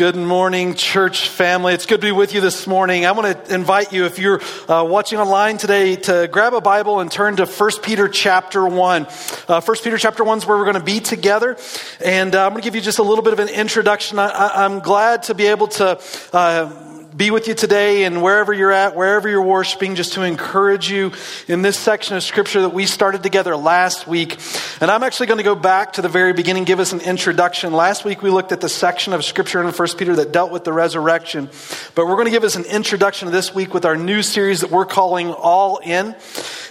Good morning, church family. It's good to be with you this morning. I want to invite you, if you're uh, watching online today, to grab a Bible and turn to 1 Peter chapter 1. Uh, 1 Peter chapter 1 is where we're going to be together. And uh, I'm going to give you just a little bit of an introduction. I, am glad to be able to uh, be with you today and wherever you're at, wherever you're worshiping, just to encourage you in this section of scripture that we started together last week. And I'm actually going to go back to the very beginning, give us an introduction. Last week we looked at the section of scripture in 1 Peter that dealt with the resurrection. But we're going to give us an introduction this week with our new series that we're calling All In.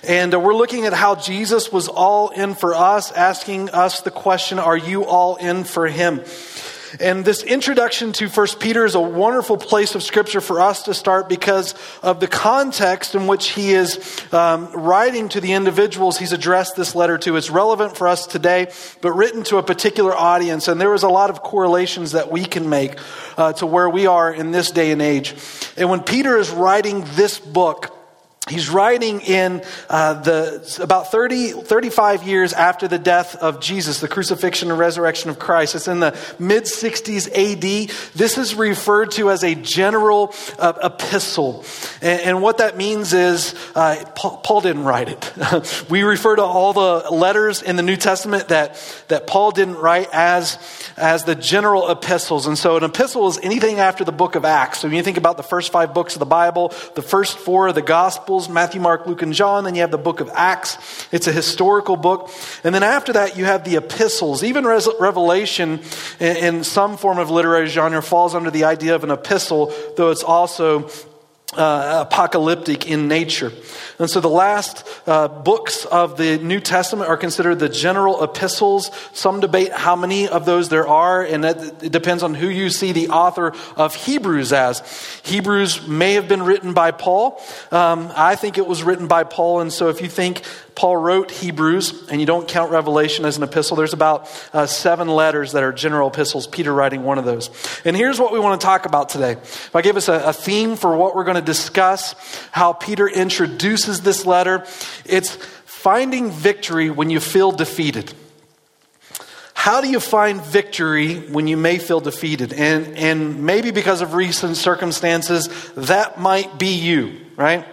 And uh, we're looking at how Jesus was all in for us, asking us the question, are you all in for him? And this introduction to First Peter is a wonderful place of scripture for us to start because of the context in which he is um, writing to the individuals he's addressed this letter to. It's relevant for us today, but written to a particular audience. And there is a lot of correlations that we can make uh, to where we are in this day and age. And when Peter is writing this book, He's writing in uh, the about 30, 35 years after the death of Jesus, the crucifixion and resurrection of Christ. It's in the mid 60s AD. This is referred to as a general uh, epistle. And, and, what that means is uh, Paul, Paul, didn't write it. we refer to all the letters in the New Testament that, that Paul didn't write as, as the general epistles. And so an epistle is anything after the book of Acts. So when you think about the first five books of the Bible, the first four of the Gospels, Gospels Matthew, Mark, Luke, and John. Then you have the book of Acts. It's a historical book. And then after that, you have the epistles. Even Revelation, in some form of literary genre, falls under the idea of an epistle, though it's also uh, apocalyptic in nature. And so the last uh, books of the New Testament are considered the general epistles. Some debate how many of those there are, and it depends on who you see the author of Hebrews as. Hebrews may have been written by Paul. Um, I think it was written by Paul, and so if you think Paul wrote Hebrews, and you don't count Revelation as an epistle, there's about uh, seven letters that are general epistles, Peter writing one of those. And here's what we want to talk about today. If I give us a, a theme for what we're going to discuss, how Peter introduces this letter, it's finding victory when you feel defeated. How do you find victory when you may feel defeated? And, and maybe because of recent circumstances, that might be you, right?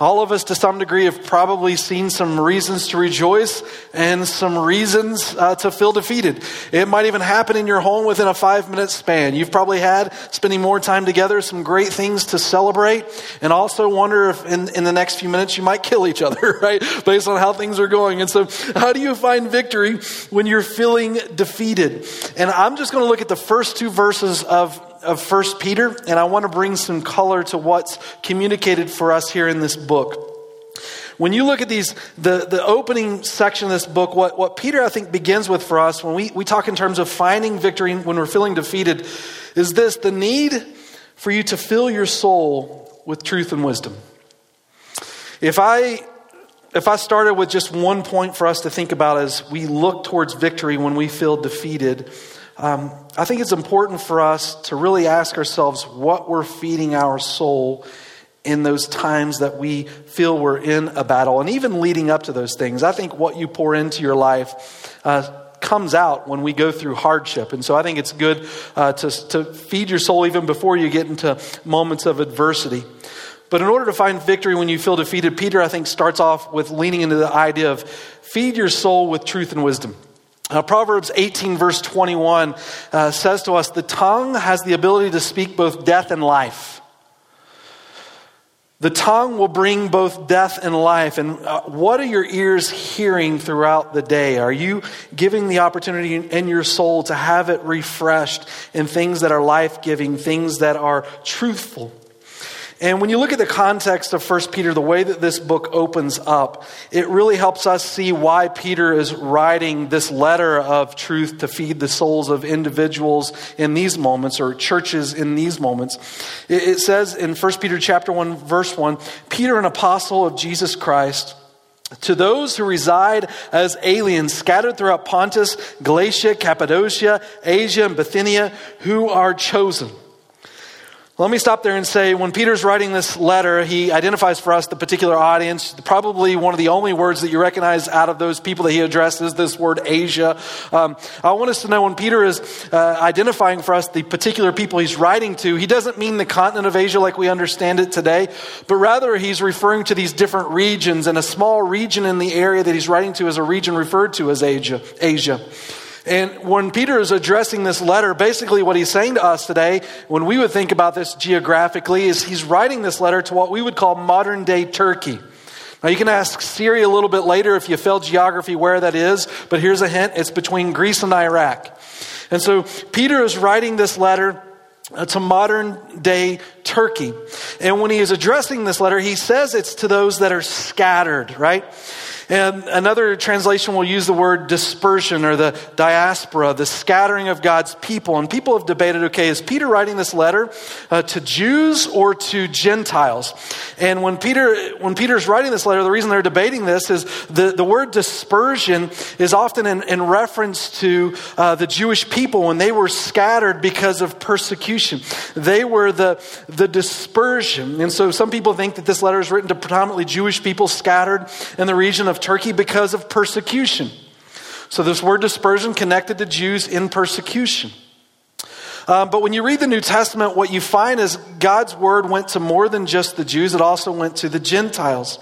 All of us, to some degree, have probably seen some reasons to rejoice and some reasons uh, to feel defeated. It might even happen in your home within a five minute span. You've probably had, spending more time together, some great things to celebrate, and also wonder if in, in the next few minutes you might kill each other, right? Based on how things are going. And so, how do you find victory when you're feeling defeated? And I'm just going to look at the first two verses of of First Peter, and I want to bring some color to what's communicated for us here in this book. When you look at these, the, the opening section of this book, what, what Peter, I think, begins with for us when we, we talk in terms of finding victory when we're feeling defeated is this the need for you to fill your soul with truth and wisdom. If I if I started with just one point for us to think about as we look towards victory when we feel defeated, um, I think it's important for us to really ask ourselves what we're feeding our soul in those times that we feel we're in a battle, and even leading up to those things. I think what you pour into your life uh, comes out when we go through hardship. And so I think it's good uh, to, to feed your soul even before you get into moments of adversity. But in order to find victory when you feel defeated, Peter, I think, starts off with leaning into the idea of feed your soul with truth and wisdom. Now, Proverbs 18, verse 21 uh, says to us the tongue has the ability to speak both death and life. The tongue will bring both death and life. And uh, what are your ears hearing throughout the day? Are you giving the opportunity in your soul to have it refreshed in things that are life giving, things that are truthful? And when you look at the context of 1 Peter, the way that this book opens up, it really helps us see why Peter is writing this letter of truth to feed the souls of individuals in these moments or churches in these moments. It says in 1 Peter chapter 1 verse 1, Peter an apostle of Jesus Christ, to those who reside as aliens scattered throughout Pontus, Galatia, Cappadocia, Asia, and Bithynia, who are chosen Let me stop there and say when Peter's writing this letter, he identifies for us the particular audience. Probably one of the only words that you recognize out of those people that he addresses this word Asia. Um, I want us to know when Peter is uh, identifying for us the particular people he's writing to, he doesn't mean the continent of Asia like we understand it today, but rather he's referring to these different regions, and a small region in the area that he's writing to is a region referred to as Asia. Asia. And when Peter is addressing this letter, basically what he's saying to us today, when we would think about this geographically, is he's writing this letter to what we would call modern day Turkey. Now, you can ask Siri a little bit later if you failed geography where that is, but here's a hint it's between Greece and Iraq. And so Peter is writing this letter uh, to modern day Turkey. And when he is addressing this letter, he says it's to those that are scattered, right? And another translation will use the word dispersion or the diaspora, the scattering of God's people. And people have debated okay, is Peter writing this letter uh, to Jews or to Gentiles? And when, Peter, when Peter's writing this letter, the reason they're debating this is the, the word dispersion is often in, in reference to uh, the Jewish people when they were scattered because of persecution. They were the, the dispersion. And so some people think that this letter is written to predominantly Jewish people scattered in the region of Turkey because of persecution. So, this word dispersion connected to Jews in persecution. Um, but when you read the New Testament, what you find is God's word went to more than just the Jews, it also went to the Gentiles.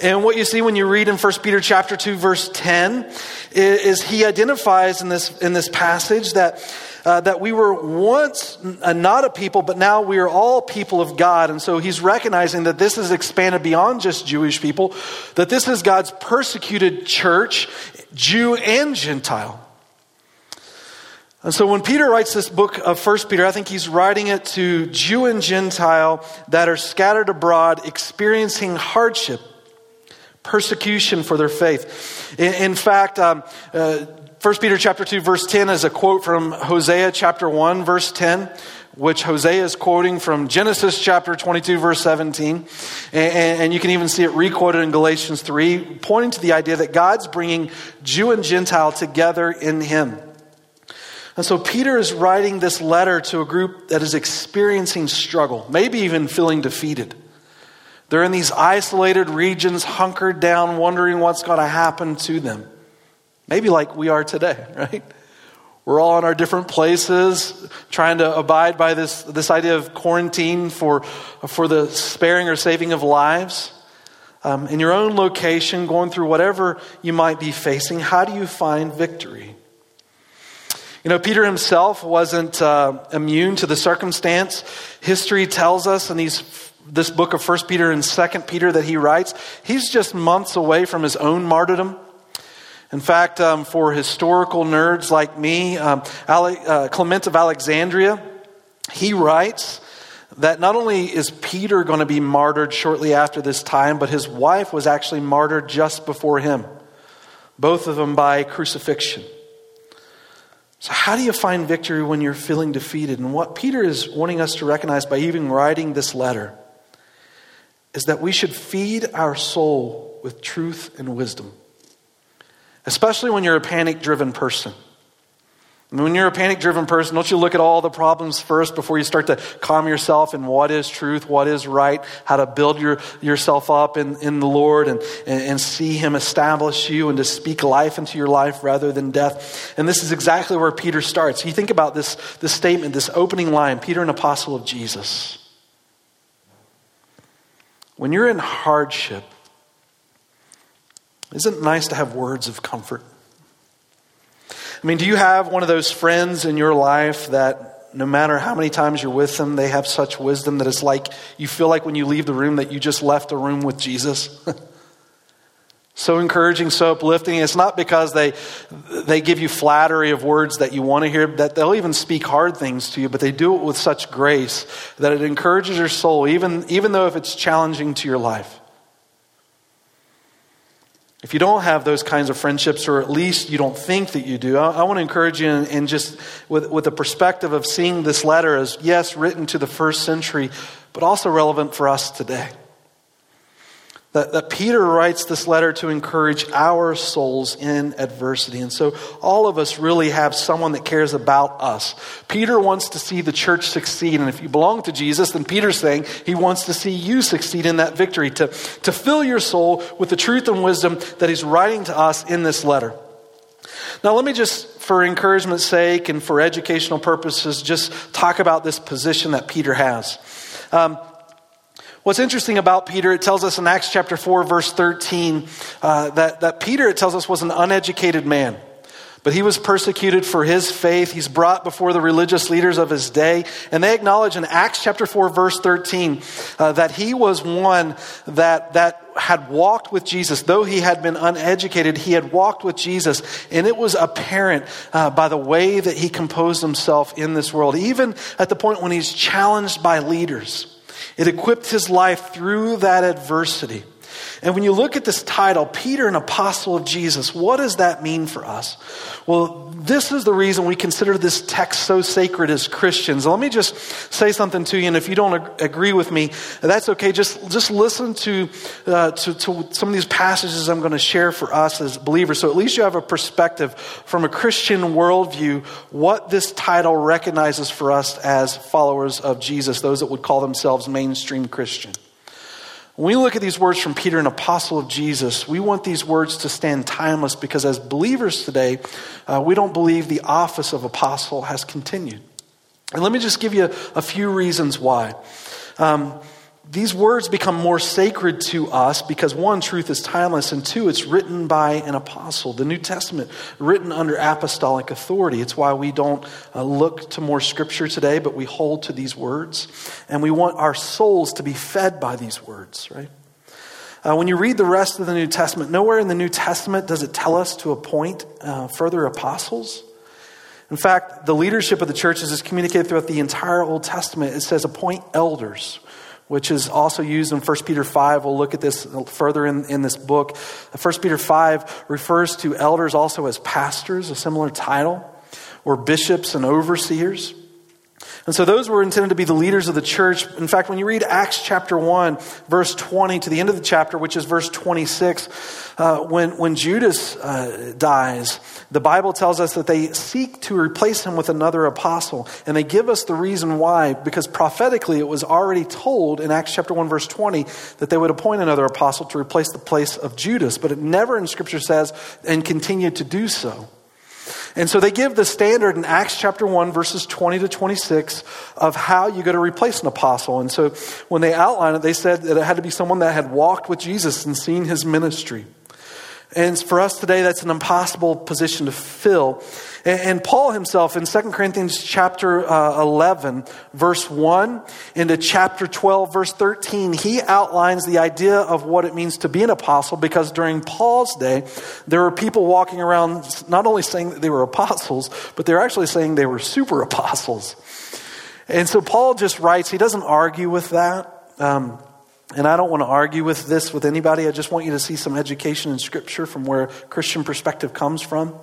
And what you see when you read in 1 Peter chapter 2, verse 10, is, is he identifies in this, in this passage that uh, that we were once not a people, but now we are all people of God. And so he's recognizing that this is expanded beyond just Jewish people, that this is God's persecuted church, Jew and Gentile. And so when Peter writes this book of First Peter, I think he's writing it to Jew and Gentile that are scattered abroad, experiencing hardship, persecution for their faith. In, in fact, um, uh, 1 Peter chapter 2 verse 10 is a quote from Hosea chapter 1 verse 10 which Hosea is quoting from Genesis chapter 22 verse 17 and, and you can even see it requoted in Galatians 3 pointing to the idea that God's bringing Jew and Gentile together in him. And so Peter is writing this letter to a group that is experiencing struggle, maybe even feeling defeated. They're in these isolated regions, hunkered down, wondering what's going to happen to them. Maybe like we are today, right? We're all in our different places trying to abide by this, this idea of quarantine for, for the sparing or saving of lives. Um, in your own location, going through whatever you might be facing, how do you find victory? You know, Peter himself wasn't uh, immune to the circumstance. History tells us in these, this book of First Peter and Second Peter that he writes, he's just months away from his own martyrdom. In fact, um, for historical nerds like me, um, Ale- uh, Clement of Alexandria, he writes that not only is Peter going to be martyred shortly after this time, but his wife was actually martyred just before him, both of them by crucifixion. So, how do you find victory when you're feeling defeated? And what Peter is wanting us to recognize by even writing this letter is that we should feed our soul with truth and wisdom especially when you're a panic driven person. When you're a panic driven person, don't you look at all the problems first before you start to calm yourself in what is truth, what is right, how to build your, yourself up in, in the Lord and, and, and see Him establish you and to speak life into your life rather than death. And this is exactly where Peter starts. You think about this, this statement, this opening line Peter, an apostle of Jesus. When you're in hardship, isn't it nice to have words of comfort? I mean, do you have one of those friends in your life that no matter how many times you're with them, they have such wisdom that it's like you feel like when you leave the room that you just left a room with Jesus? so encouraging, so uplifting. It's not because they, they give you flattery of words that you want to hear, that they'll even speak hard things to you, but they do it with such grace that it encourages your soul, even, even though if it's challenging to your life. If you don't have those kinds of friendships, or at least you don't think that you do, I, I want to encourage you in just with, with the perspective of seeing this letter as, yes, written to the first century, but also relevant for us today. That, that Peter writes this letter to encourage our souls in adversity. And so all of us really have someone that cares about us. Peter wants to see the church succeed. And if you belong to Jesus, then Peter's saying he wants to see you succeed in that victory, to, to fill your soul with the truth and wisdom that he's writing to us in this letter. Now, let me just, for encouragement's sake and for educational purposes, just talk about this position that Peter has. Um, What's interesting about Peter, it tells us in Acts chapter 4, verse 13, uh, that, that Peter, it tells us, was an uneducated man. But he was persecuted for his faith. He's brought before the religious leaders of his day. And they acknowledge in Acts chapter 4, verse 13, uh, that he was one that, that had walked with Jesus. Though he had been uneducated, he had walked with Jesus. And it was apparent uh, by the way that he composed himself in this world, even at the point when he's challenged by leaders. It equipped his life through that adversity. And when you look at this title, Peter, an apostle of Jesus, what does that mean for us? Well, this is the reason we consider this text so sacred as Christians. Let me just say something to you, and if you don't ag- agree with me, that's okay. Just, just listen to, uh, to, to some of these passages I'm going to share for us as believers, so at least you have a perspective from a Christian worldview what this title recognizes for us as followers of Jesus, those that would call themselves mainstream Christian. When we look at these words from Peter, an apostle of Jesus, we want these words to stand timeless because as believers today, uh, we don't believe the office of apostle has continued. And let me just give you a, few reasons why. Um, these words become more sacred to us because one, truth is timeless, and two, it's written by an apostle. The New Testament, written under apostolic authority. It's why we don't uh, look to more scripture today, but we hold to these words. And we want our souls to be fed by these words, right? Uh, when you read the rest of the New Testament, nowhere in the New Testament does it tell us to appoint uh, further apostles. In fact, the leadership of the churches is communicated throughout the entire Old Testament. It says appoint elders which is also used in 1 Peter 5. We'll look at this further in, in this book. 1 Peter 5 refers to elders also as pastors, a similar title, or bishops and overseers. And so those were intended to be the leaders of the church. In fact, when you read Acts chapter 1, verse 20 to the end of the chapter, which is verse 26, uh, when, when Judas uh, dies, the Bible tells us that they seek to replace him with another apostle. And they give us the reason why, because prophetically it was already told in Acts chapter 1, verse 20, that they would appoint another apostle to replace the place of Judas. But it never in Scripture says, and continued to do so. And so they give the standard in Acts chapter 1, verses 20 to 26, of how you go to replace an apostle. And so when they outlined it, they said that it had to be someone that had walked with Jesus and seen his ministry. And for us today, that's an impossible position to fill. And Paul himself in 2 Corinthians chapter uh, 11, verse 1, into chapter 12, verse 13, he outlines the idea of what it means to be an apostle because during Paul's day, there were people walking around not only saying that they were apostles, but they're actually saying they were super apostles. And so Paul just writes, he doesn't argue with that. Um, and I don't want to argue with this with anybody. I just want you to see some education in Scripture from where Christian perspective comes from.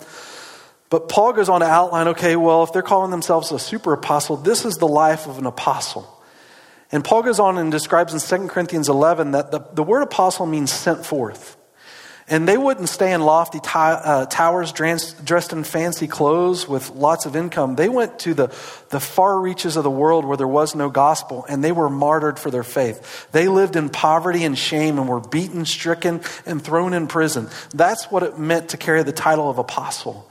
But Paul goes on to outline okay, well, if they're calling themselves a super apostle, this is the life of an apostle. And Paul goes on and describes in 2 Corinthians 11 that the, the word apostle means sent forth. And they wouldn't stay in lofty t- uh, towers dressed in fancy clothes with lots of income. They went to the, the far reaches of the world where there was no gospel, and they were martyred for their faith. They lived in poverty and shame and were beaten, stricken, and thrown in prison. That's what it meant to carry the title of apostle.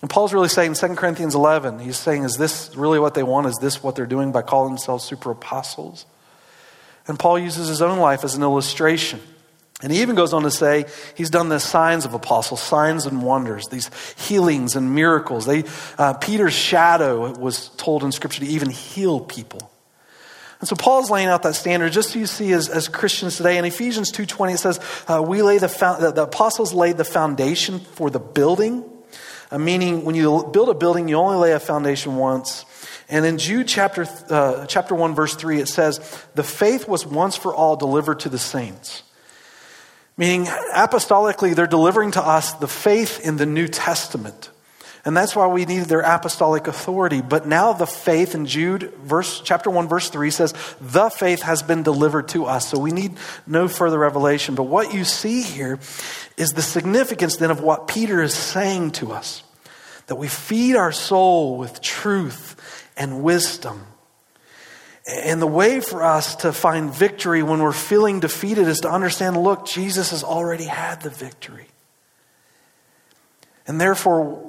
And Paul's really saying in 2 Corinthians 11, he's saying, is this really what they want? Is this what they're doing by calling themselves super apostles? And Paul uses his own life as an illustration. And he even goes on to say he's done the signs of apostles, signs and wonders, these healings and miracles. They, uh, Peter's shadow was told in Scripture to even heal people. And so Paul's laying out that standard just so you see as, as Christians today. In Ephesians 2.20 it says, uh, we lay the, the, the apostles laid the foundation for the building. Meaning when you build a building, you only lay a foundation once. And in Jude chapter, uh, chapter 1 verse 3 it says, the faith was once for all delivered to the saints. Meaning, apostolically, they're delivering to us the faith in the New Testament. And that's why we needed their apostolic authority. But now the faith in Jude, verse, chapter 1, verse 3 says, the faith has been delivered to us. So we need no further revelation. But what you see here is the significance then of what Peter is saying to us that we feed our soul with truth and wisdom. And the way for us to find victory when we're feeling defeated is to understand look, Jesus has already had the victory. And therefore,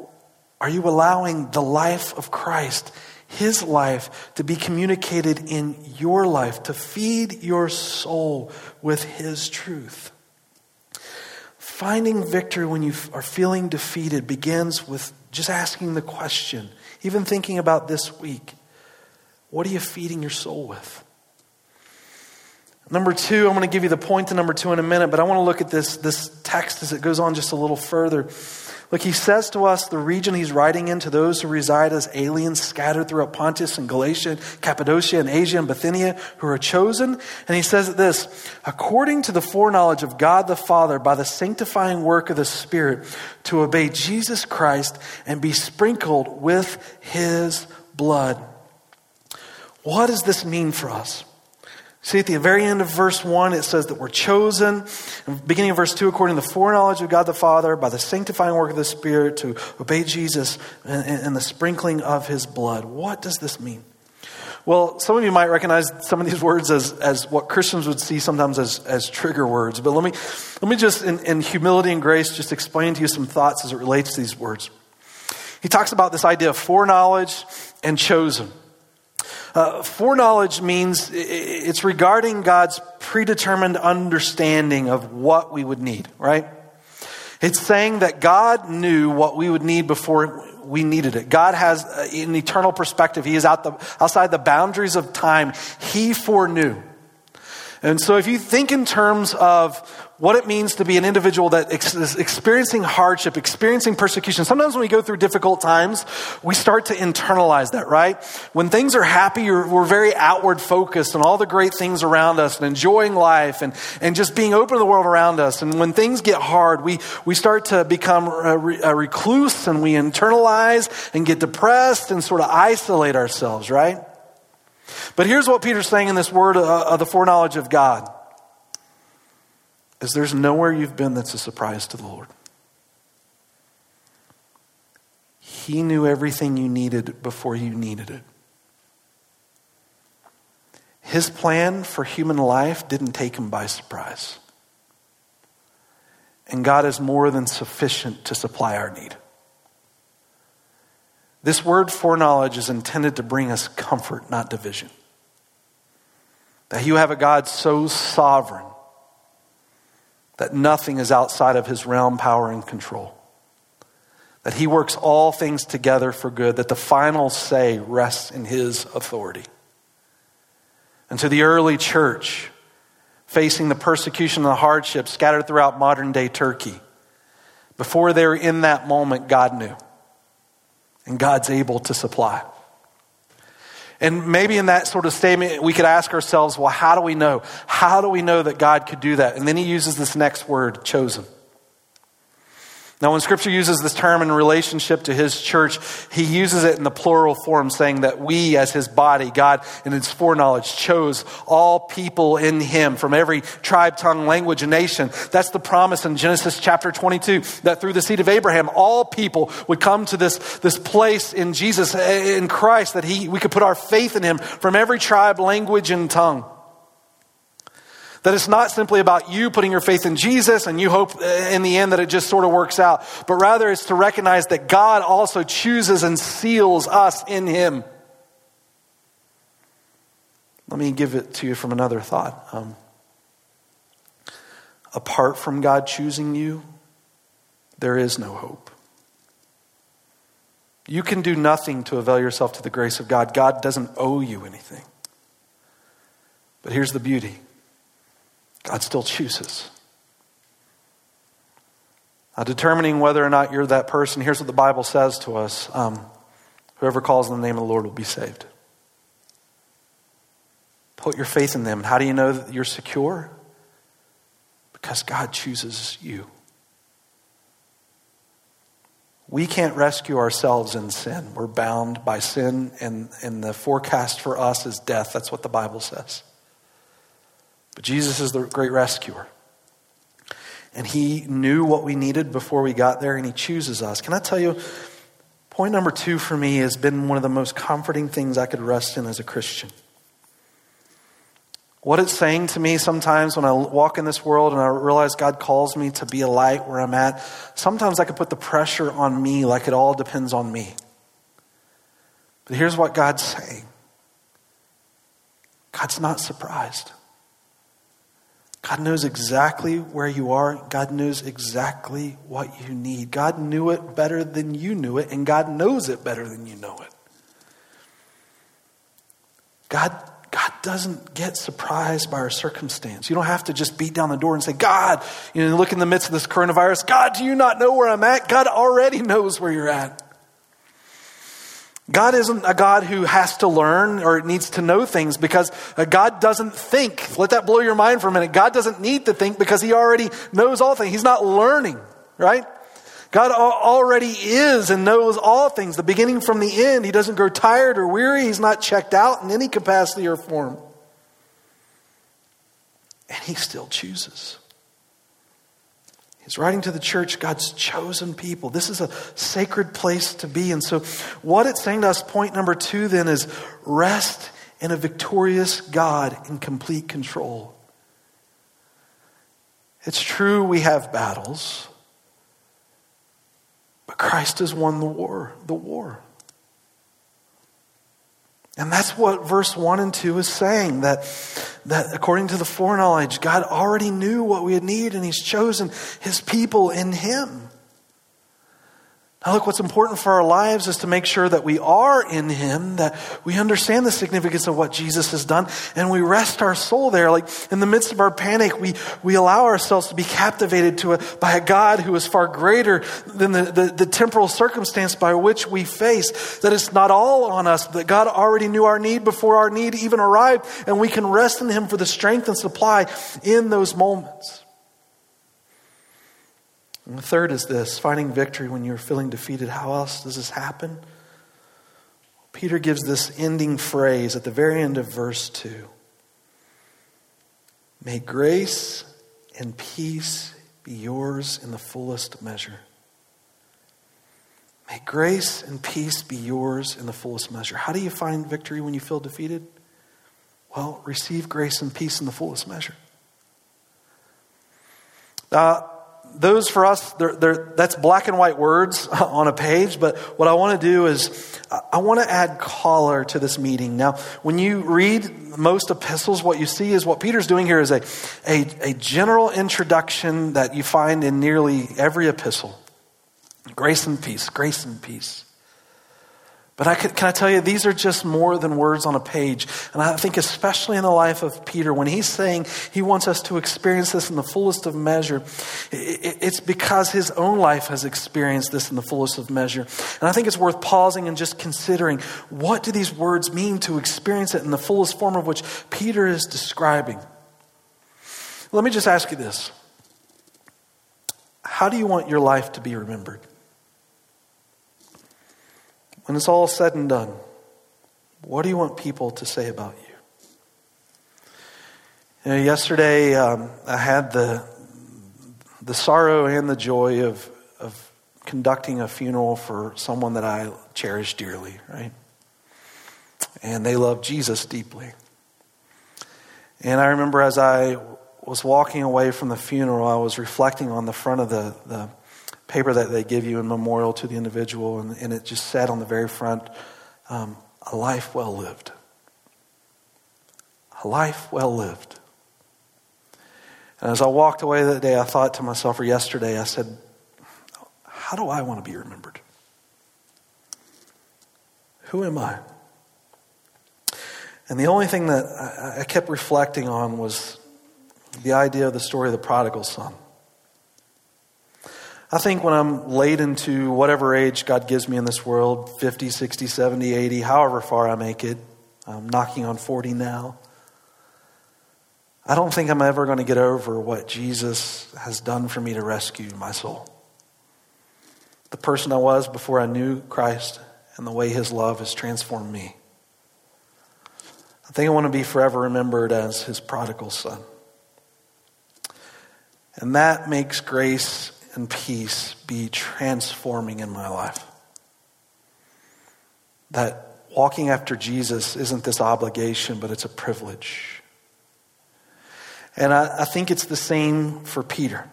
are you allowing the life of Christ, his life, to be communicated in your life, to feed your soul with his truth? Finding victory when you are feeling defeated begins with just asking the question, even thinking about this week what are you feeding your soul with? Number two, I'm going to give you the point to number two in a minute, but I want to look at this, this text as it goes on just a little further. Look, he says to us the region he's writing in to those who reside as aliens scattered throughout Pontus and Galatia, Cappadocia and Asia and Bithynia who are chosen. And he says this according to the foreknowledge of God the Father by the sanctifying work of the Spirit to obey Jesus Christ and be sprinkled with his blood. What does this mean for us? See, at the very end of verse 1, it says that we're chosen. beginning of verse 2, according to the foreknowledge of God the Father, by the sanctifying work of the Spirit, to obey Jesus and, and the sprinkling of his blood. What does this mean? Well, some of you might recognize some of these words as, as what Christians would see sometimes as, as trigger words. But let me, let me just, in, in humility and grace, just explain to you some thoughts as it relates to these words. He talks about this idea of foreknowledge and chosen. Uh, foreknowledge means it's regarding God's predetermined understanding of what we would need, right? It's saying that God knew what we would need before we needed it. God has an eternal perspective. He is out the, outside the boundaries of time. He foreknew. And so if you think in terms of what it means to be an individual that is experiencing hardship, experiencing persecution. Sometimes when we go through difficult times, we start to internalize that, right? When things are happy, we're very outward focused on all the great things around us and enjoying life and, and just being open to the world around us. And when things get hard, we, we start to become a, recluse and we internalize and get depressed and sort of isolate ourselves, right? But here's what Peter's saying in this word uh, of the foreknowledge of God is there's nowhere you've been that's a surprise to the Lord. He knew everything you needed before you needed it. His plan for human life didn't take him by surprise. And God is more than sufficient to supply our need. This word foreknowledge is intended to bring us comfort, not division. That you have a God so sovereign that nothing is outside of his realm, power, and control. That he works all things together for good, that the final say rests in his authority. And to the early church, facing the persecution and the hardship scattered throughout modern day Turkey, before they were in that moment, God knew. And God's able to supply. And maybe in that sort of statement, we could ask ourselves, well, how do we know? How do we know that God could do that? And then he uses this next word, chosen. Now, when Scripture uses this term in relationship to His church, He uses it in the plural form, saying that we, as His body, God, in His foreknowledge, chose all people in Him from every tribe, tongue, language, and nation. That's the promise in Genesis chapter 22, that through the seed of Abraham, all people would come to this, this place in Jesus, in Christ, that he, we could put our faith in Him from every tribe, language, and tongue. That it's not simply about you putting your faith in Jesus and you hope uh, in the end that it just sort of works out, but rather it's to recognize that God also chooses and seals us in Him. Let me give it to you from another thought. Um, apart from God choosing you, there is no hope. You can do nothing to avail yourself to the grace of God. God doesn't owe you anything. But here's the beauty God still chooses. Now, determining whether or not you're that person, here's what the Bible says to us um, whoever calls on the name of the Lord will be saved. Put your faith in them. How do you know that you're secure? Because God chooses you. We can't rescue ourselves in sin. We're bound by sin, and, and the forecast for us is death. That's what the Bible says. But Jesus is the great rescuer. And he knew what we needed before we got there, and he chooses us. Can I tell you, point number two for me has been one of the most comforting things I could rest in as a Christian. What it's saying to me sometimes when I walk in this world and I realize God calls me to be a light where I'm at, sometimes I could put the pressure on me like it all depends on me. But here's what God's saying God's not surprised. God knows exactly where you are. God knows exactly what you need. God knew it better than you knew it, and God knows it better than you know it. God God doesn't get surprised by our circumstance. You don't have to just beat down the door and say, God, you know, look in the midst of this coronavirus. God, do you not know where I'm at? God already knows where you're at. God isn't a God who has to learn or needs to know things because uh, God doesn't think. Let that blow your mind for a minute. God doesn't need to think because he already knows all things. He's not learning, right? God already is and knows all things, the beginning from the end. He doesn't grow tired or weary. He's not checked out in any capacity or form. And he still chooses. He's writing to the church, God's chosen people. This is a sacred place to be. And so, what it's saying to us, point number two, then, is rest in a victorious God in complete control. It's true we have battles. But Christ has won the war, the war. And that's what verse 1 and 2 is saying that, that according to the foreknowledge, God already knew what we would need and He's chosen His people in Him. Now, look, what's important for our lives is to make sure that we are in Him, that we understand the significance of what Jesus has done, and we rest our soul there. Like in the midst of our panic, we, we allow ourselves to be captivated to a, by a God who is far greater than the, the, the temporal circumstance by which we face. That it's not all on us, that God already knew our need before our need even arrived, and we can rest in Him for the strength and supply in those moments. And the third is this finding victory when you're feeling defeated. How else does this happen? Peter gives this ending phrase at the very end of verse 2 May grace and peace be yours in the fullest measure. May grace and peace be yours in the fullest measure. How do you find victory when you feel defeated? Well, receive grace and peace in the fullest measure. Uh, those for us, they're, they're, that's black and white words on a page, but what I want to do is I want to add color to this meeting. Now, when you read most epistles, what you see is what Peter's doing here is a, a, a general introduction that you find in nearly every epistle grace and peace, grace and peace. But I can, can, I tell you, these are just more than words on a page. And I think, especially in the life of Peter, when he's saying he wants us to experience this in the fullest of measure, it's because his own life has experienced this in the fullest of measure. And I think it's worth pausing and just considering what do these words mean to experience it in the fullest form of which Peter is describing. Let me just ask you this How do you want your life to be remembered? When it's all said and done, what do you want people to say about you? you know, yesterday, um, I had the, the sorrow and the joy of, of conducting a funeral for someone that I cherish dearly, right? And they love Jesus deeply. And I remember as I was walking away from the funeral, I was reflecting on the front of the, the paper that they give you in memorial to the individual, and, and it just said on the very front, um, a life well lived. A life well lived. And as I walked away that day, I thought to myself, or yesterday, I said, How do I want to be remembered? Who am I? And the only thing that I, I kept reflecting on was the idea of the story of the prodigal son. I think when I'm late into whatever age God gives me in this world 50, 60, 70, 80, however far I make it, I'm knocking on 40 now. I don't think I'm ever going to get over what Jesus has done for me to rescue my soul. the person I was before I knew Christ and the way his love has transformed me. I think I want to be forever remembered as his prodigal son. And that makes grace and peace be transforming in my life. That walking after Jesus isn't this obligation, but it's a privilege. And I, I, think it's the same for Peter.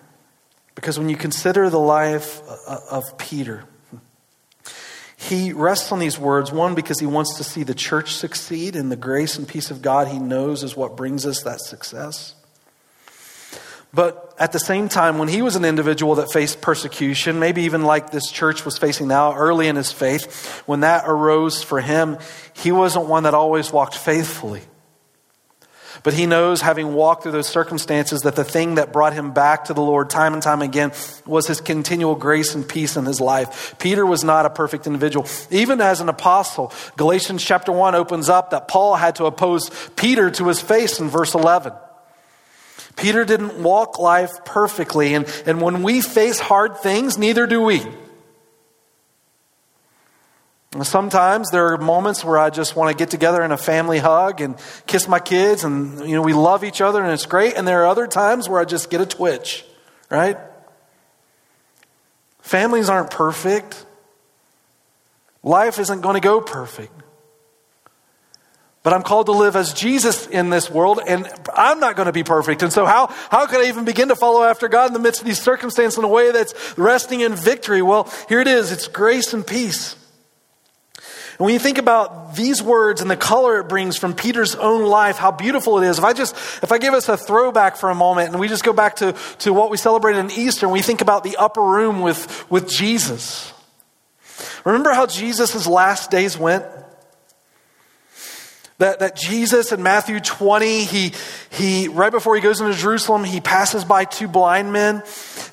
Because when you consider the life uh, uh, of Peter, he rests on these words, one, because he wants to see the church succeed, and the grace and peace of God he knows is what brings us that success. But at the same time, when he was an individual that faced persecution, maybe even like this church was facing now early in his faith, when that arose for him, he wasn't one that always walked faithfully. But he knows, having walked through those circumstances, that the thing that brought him back to the Lord time and time again was his continual grace and peace in his life. Peter was not a perfect individual. Even as an apostle, Galatians chapter 1 opens up that Paul had to oppose Peter to his face in verse 11. Peter didn't walk life perfectly, and, and when we face hard things, neither do we. Sometimes there are moments where I just want to get together in a family hug and kiss my kids, and you know we love each other, and it's great. And there are other times where I just get a twitch, right? Families aren't perfect. Life isn't going to go perfect. But I'm called to live as Jesus in this world, and I'm not going to be perfect. And so, how, how could I even begin to follow after God in the midst of these circumstances in a way that's resting in victory? Well, here it is it's grace and peace. And when you think about these words and the color it brings from Peter's own life, how beautiful it is. If I just, if I give us a throwback for a moment and we just go back to, to what we celebrated in Easter and we think about the upper room with, with Jesus. Remember how Jesus' last days went? That, that Jesus in Matthew 20, he, he, right before he goes into Jerusalem, he passes by two blind men,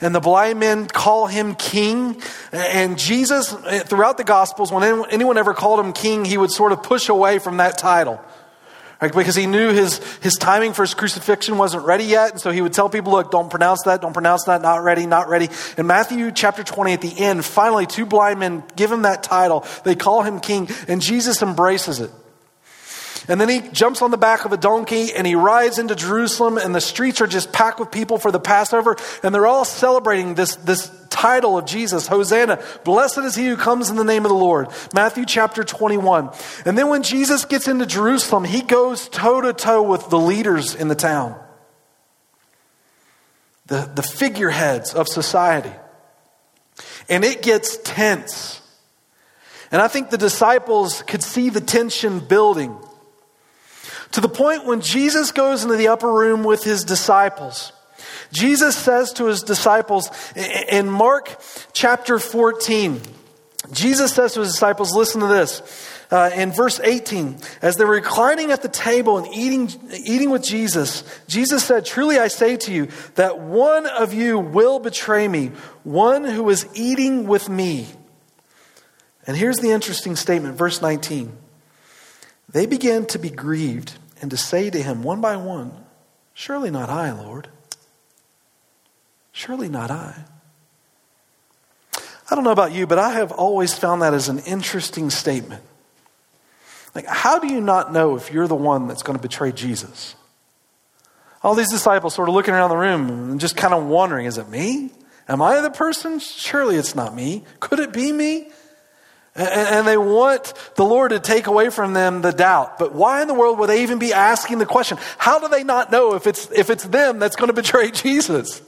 and the blind men call him king. And Jesus, eh, throughout the Gospels, when anyone ever called him king, he would sort of push away from that title. Right? Because he knew his, his timing for his crucifixion wasn't ready yet. And so he would tell people, look, don't pronounce that, don't pronounce that, not ready, not ready. In Matthew chapter 20, at the end, finally, two blind men give him that title. They call him king, and Jesus embraces it. And then he jumps on the back of a donkey and he rides into Jerusalem, and the streets are just packed with people for the Passover, and they're all celebrating this, this title of Jesus Hosanna. Blessed is he who comes in the name of the Lord. Matthew chapter 21. And then when Jesus gets into Jerusalem, he goes toe to toe with the leaders in the town, the, the figureheads of society. And it gets tense. And I think the disciples could see the tension building. To the point when Jesus goes into the upper room with his disciples. Jesus says to his disciples in Mark chapter 14, Jesus says to his disciples, listen to this. Uh, in verse 18, as they were reclining at the table and eating, eating with Jesus, Jesus said, Truly I say to you that one of you will betray me, one who is eating with me. And here's the interesting statement, verse 19. They began to be grieved and to say to him one by one, Surely not I, Lord. Surely not I. I don't know about you, but I have always found that as an interesting statement. Like, how do you not know if you're the one that's going to betray Jesus? All these disciples sort of looking around the room and just kind of wondering, is it me? Am I the person? Surely it's not me. Could it be me? And they want the Lord to take away from them the doubt. But why in the world would they even be asking the question? How do they not know if it's, if it's them that's going to betray Jesus?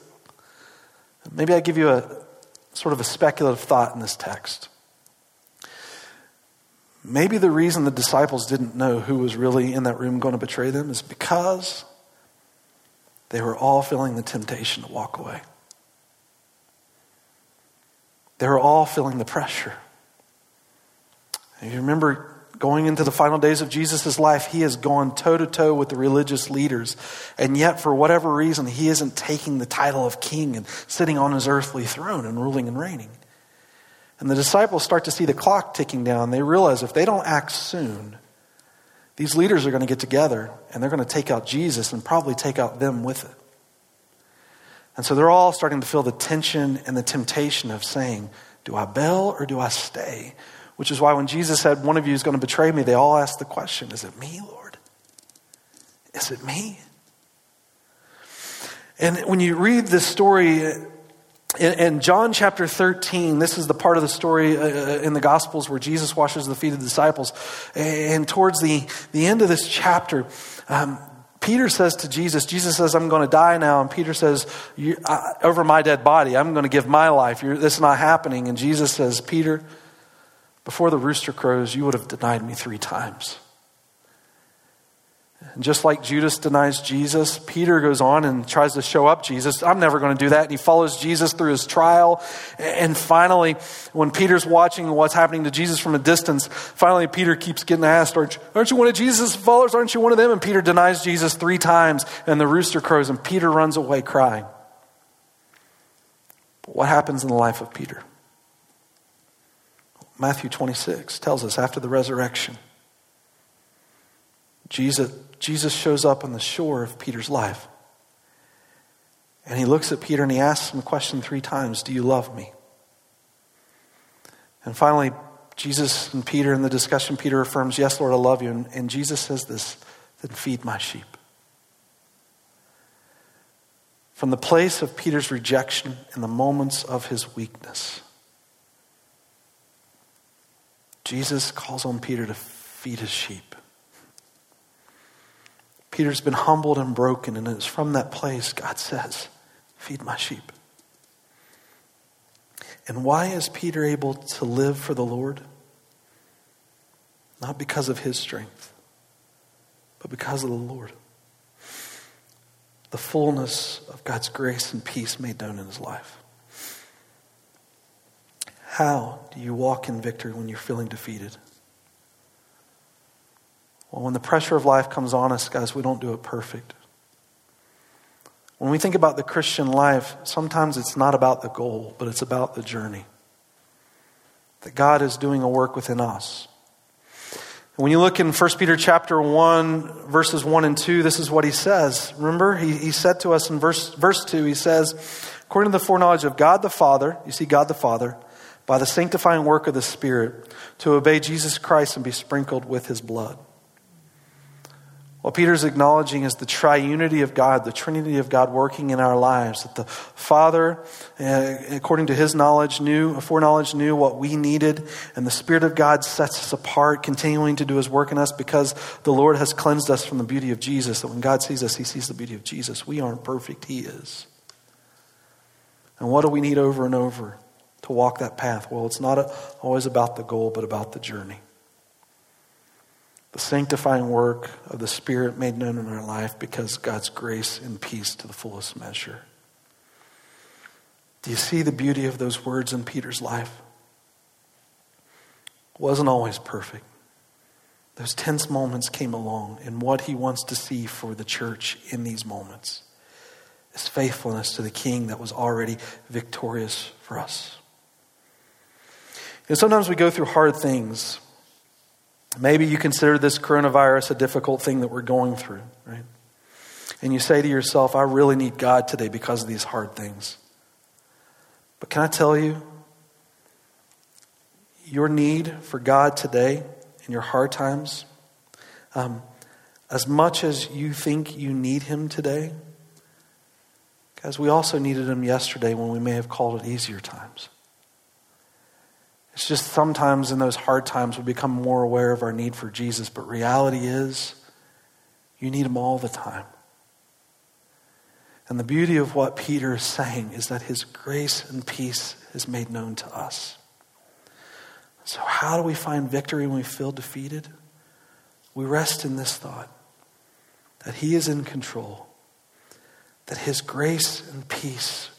Maybe I give you a sort of a speculative thought in this text. Maybe the reason the disciples didn't know who was really in that room going to betray them is because they were all feeling the temptation to walk away. They were all feeling the pressure. You remember going into the final days of Jesus' life, he has gone toe to toe with the religious leaders. And yet, for whatever reason, he isn't taking the title of king and sitting on his earthly throne and ruling and reigning. And the disciples start to see the clock ticking down. They realize if they don't act soon, these leaders are going to get together and they're going to take out Jesus and probably take out them with it. And so they're all starting to feel the tension and the temptation of saying, Do I bail or do I stay? Which is why when Jesus said, One of you is going to betray me, they all asked the question Is it me, Lord? Is it me? And when you read this story, in, John chapter 13, this is the part of the story uh, uh, in the Gospels where Jesus washes the feet of the disciples. And towards the, the end of this chapter, um, Peter says to Jesus, Jesus says, I'm going to die now. And Peter says, over my dead body, I'm going to give my life. You're, this is not happening. And Jesus says, Peter, before the rooster crows, you would have denied me three times. And just like Judas denies Jesus, Peter goes on and tries to show up Jesus. I'm never going to do that. And he follows Jesus through his trial. And finally, when Peter's watching what's happening to Jesus from a distance, finally Peter keeps getting asked, Aren't you, aren't you one of Jesus' followers? Aren't you one of them? And Peter denies Jesus three times. And the rooster crows, and Peter runs away crying. But what happens in the life of Peter? Matthew 26 tells us after the resurrection, Jesus, Jesus shows up on the shore of Peter's life. And he looks at Peter and he asks him the question three times Do you love me? And finally, Jesus and Peter in the discussion, Peter affirms, Yes, Lord, I love you. And, and Jesus says this Then feed my sheep. From the place of Peter's rejection in the moments of his weakness, Jesus calls on Peter to feed his sheep. Peter's been humbled and broken, and it's from that place God says, Feed my sheep. And why is Peter able to live for the Lord? Not because of his strength, but because of the Lord. The fullness of God's grace and peace made known in his life. How do you walk in victory when you're feeling defeated? Well, when the pressure of life comes on us, guys, we don't do it perfect. When we think about the Christian life, sometimes it's not about the goal, but it's about the journey. That God is doing a work within us. When you look in 1 Peter chapter 1, verses 1 and 2, this is what he says. Remember, he, he said to us in verse, verse 2, he says, according to the foreknowledge of God the Father, you see God the Father, by the sanctifying work of the Spirit, to obey Jesus Christ and be sprinkled with his blood. What Peter's acknowledging is the triunity of God, the Trinity of God working in our lives. That the Father, uh, according to his knowledge, knew, foreknowledge, knew what we needed, and the Spirit of God sets us apart, continuing to do his work in us because the Lord has cleansed us from the beauty of Jesus. That when God sees us, he sees the beauty of Jesus. We aren't perfect, he is. And what do we need over and over to walk that path? Well, it's not always about the goal, but about the journey the sanctifying work of the Spirit made known in our life because God's grace and peace to the fullest measure. Do you see the beauty of those words in Peter's life? It wasn't always perfect. Those tense moments came along, and what he wants to see for the church in these moments is faithfulness to the King that was already victorious for us. And sometimes we go through hard things Maybe you consider this coronavirus a difficult thing that we're going through, right? And you say to yourself, I really need God today because of these hard things. But can I tell you, your need for God today in your hard times, um, as much as you think you need Him today, guys, we also needed Him yesterday when we may have called it easier times. It's just sometimes in those hard times we become more aware of our need for Jesus, but reality is you need him all the time. And the beauty of what Peter is saying is that his grace and peace is made known to us. So, how do we find victory when we feel defeated? We rest in this thought that he is in control, that his grace and peace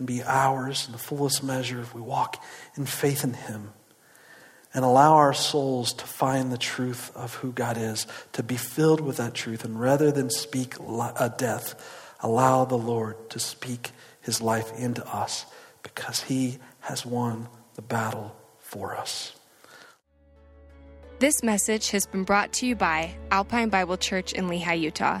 can be ours in the fullest measure if we walk in faith in Him and allow our souls to find the truth of who God is, to be filled with that truth, and rather than speak a death, allow the Lord to speak His life into us because He has won the battle for us. This message has been brought to you by Alpine Bible Church in Lehi, Utah.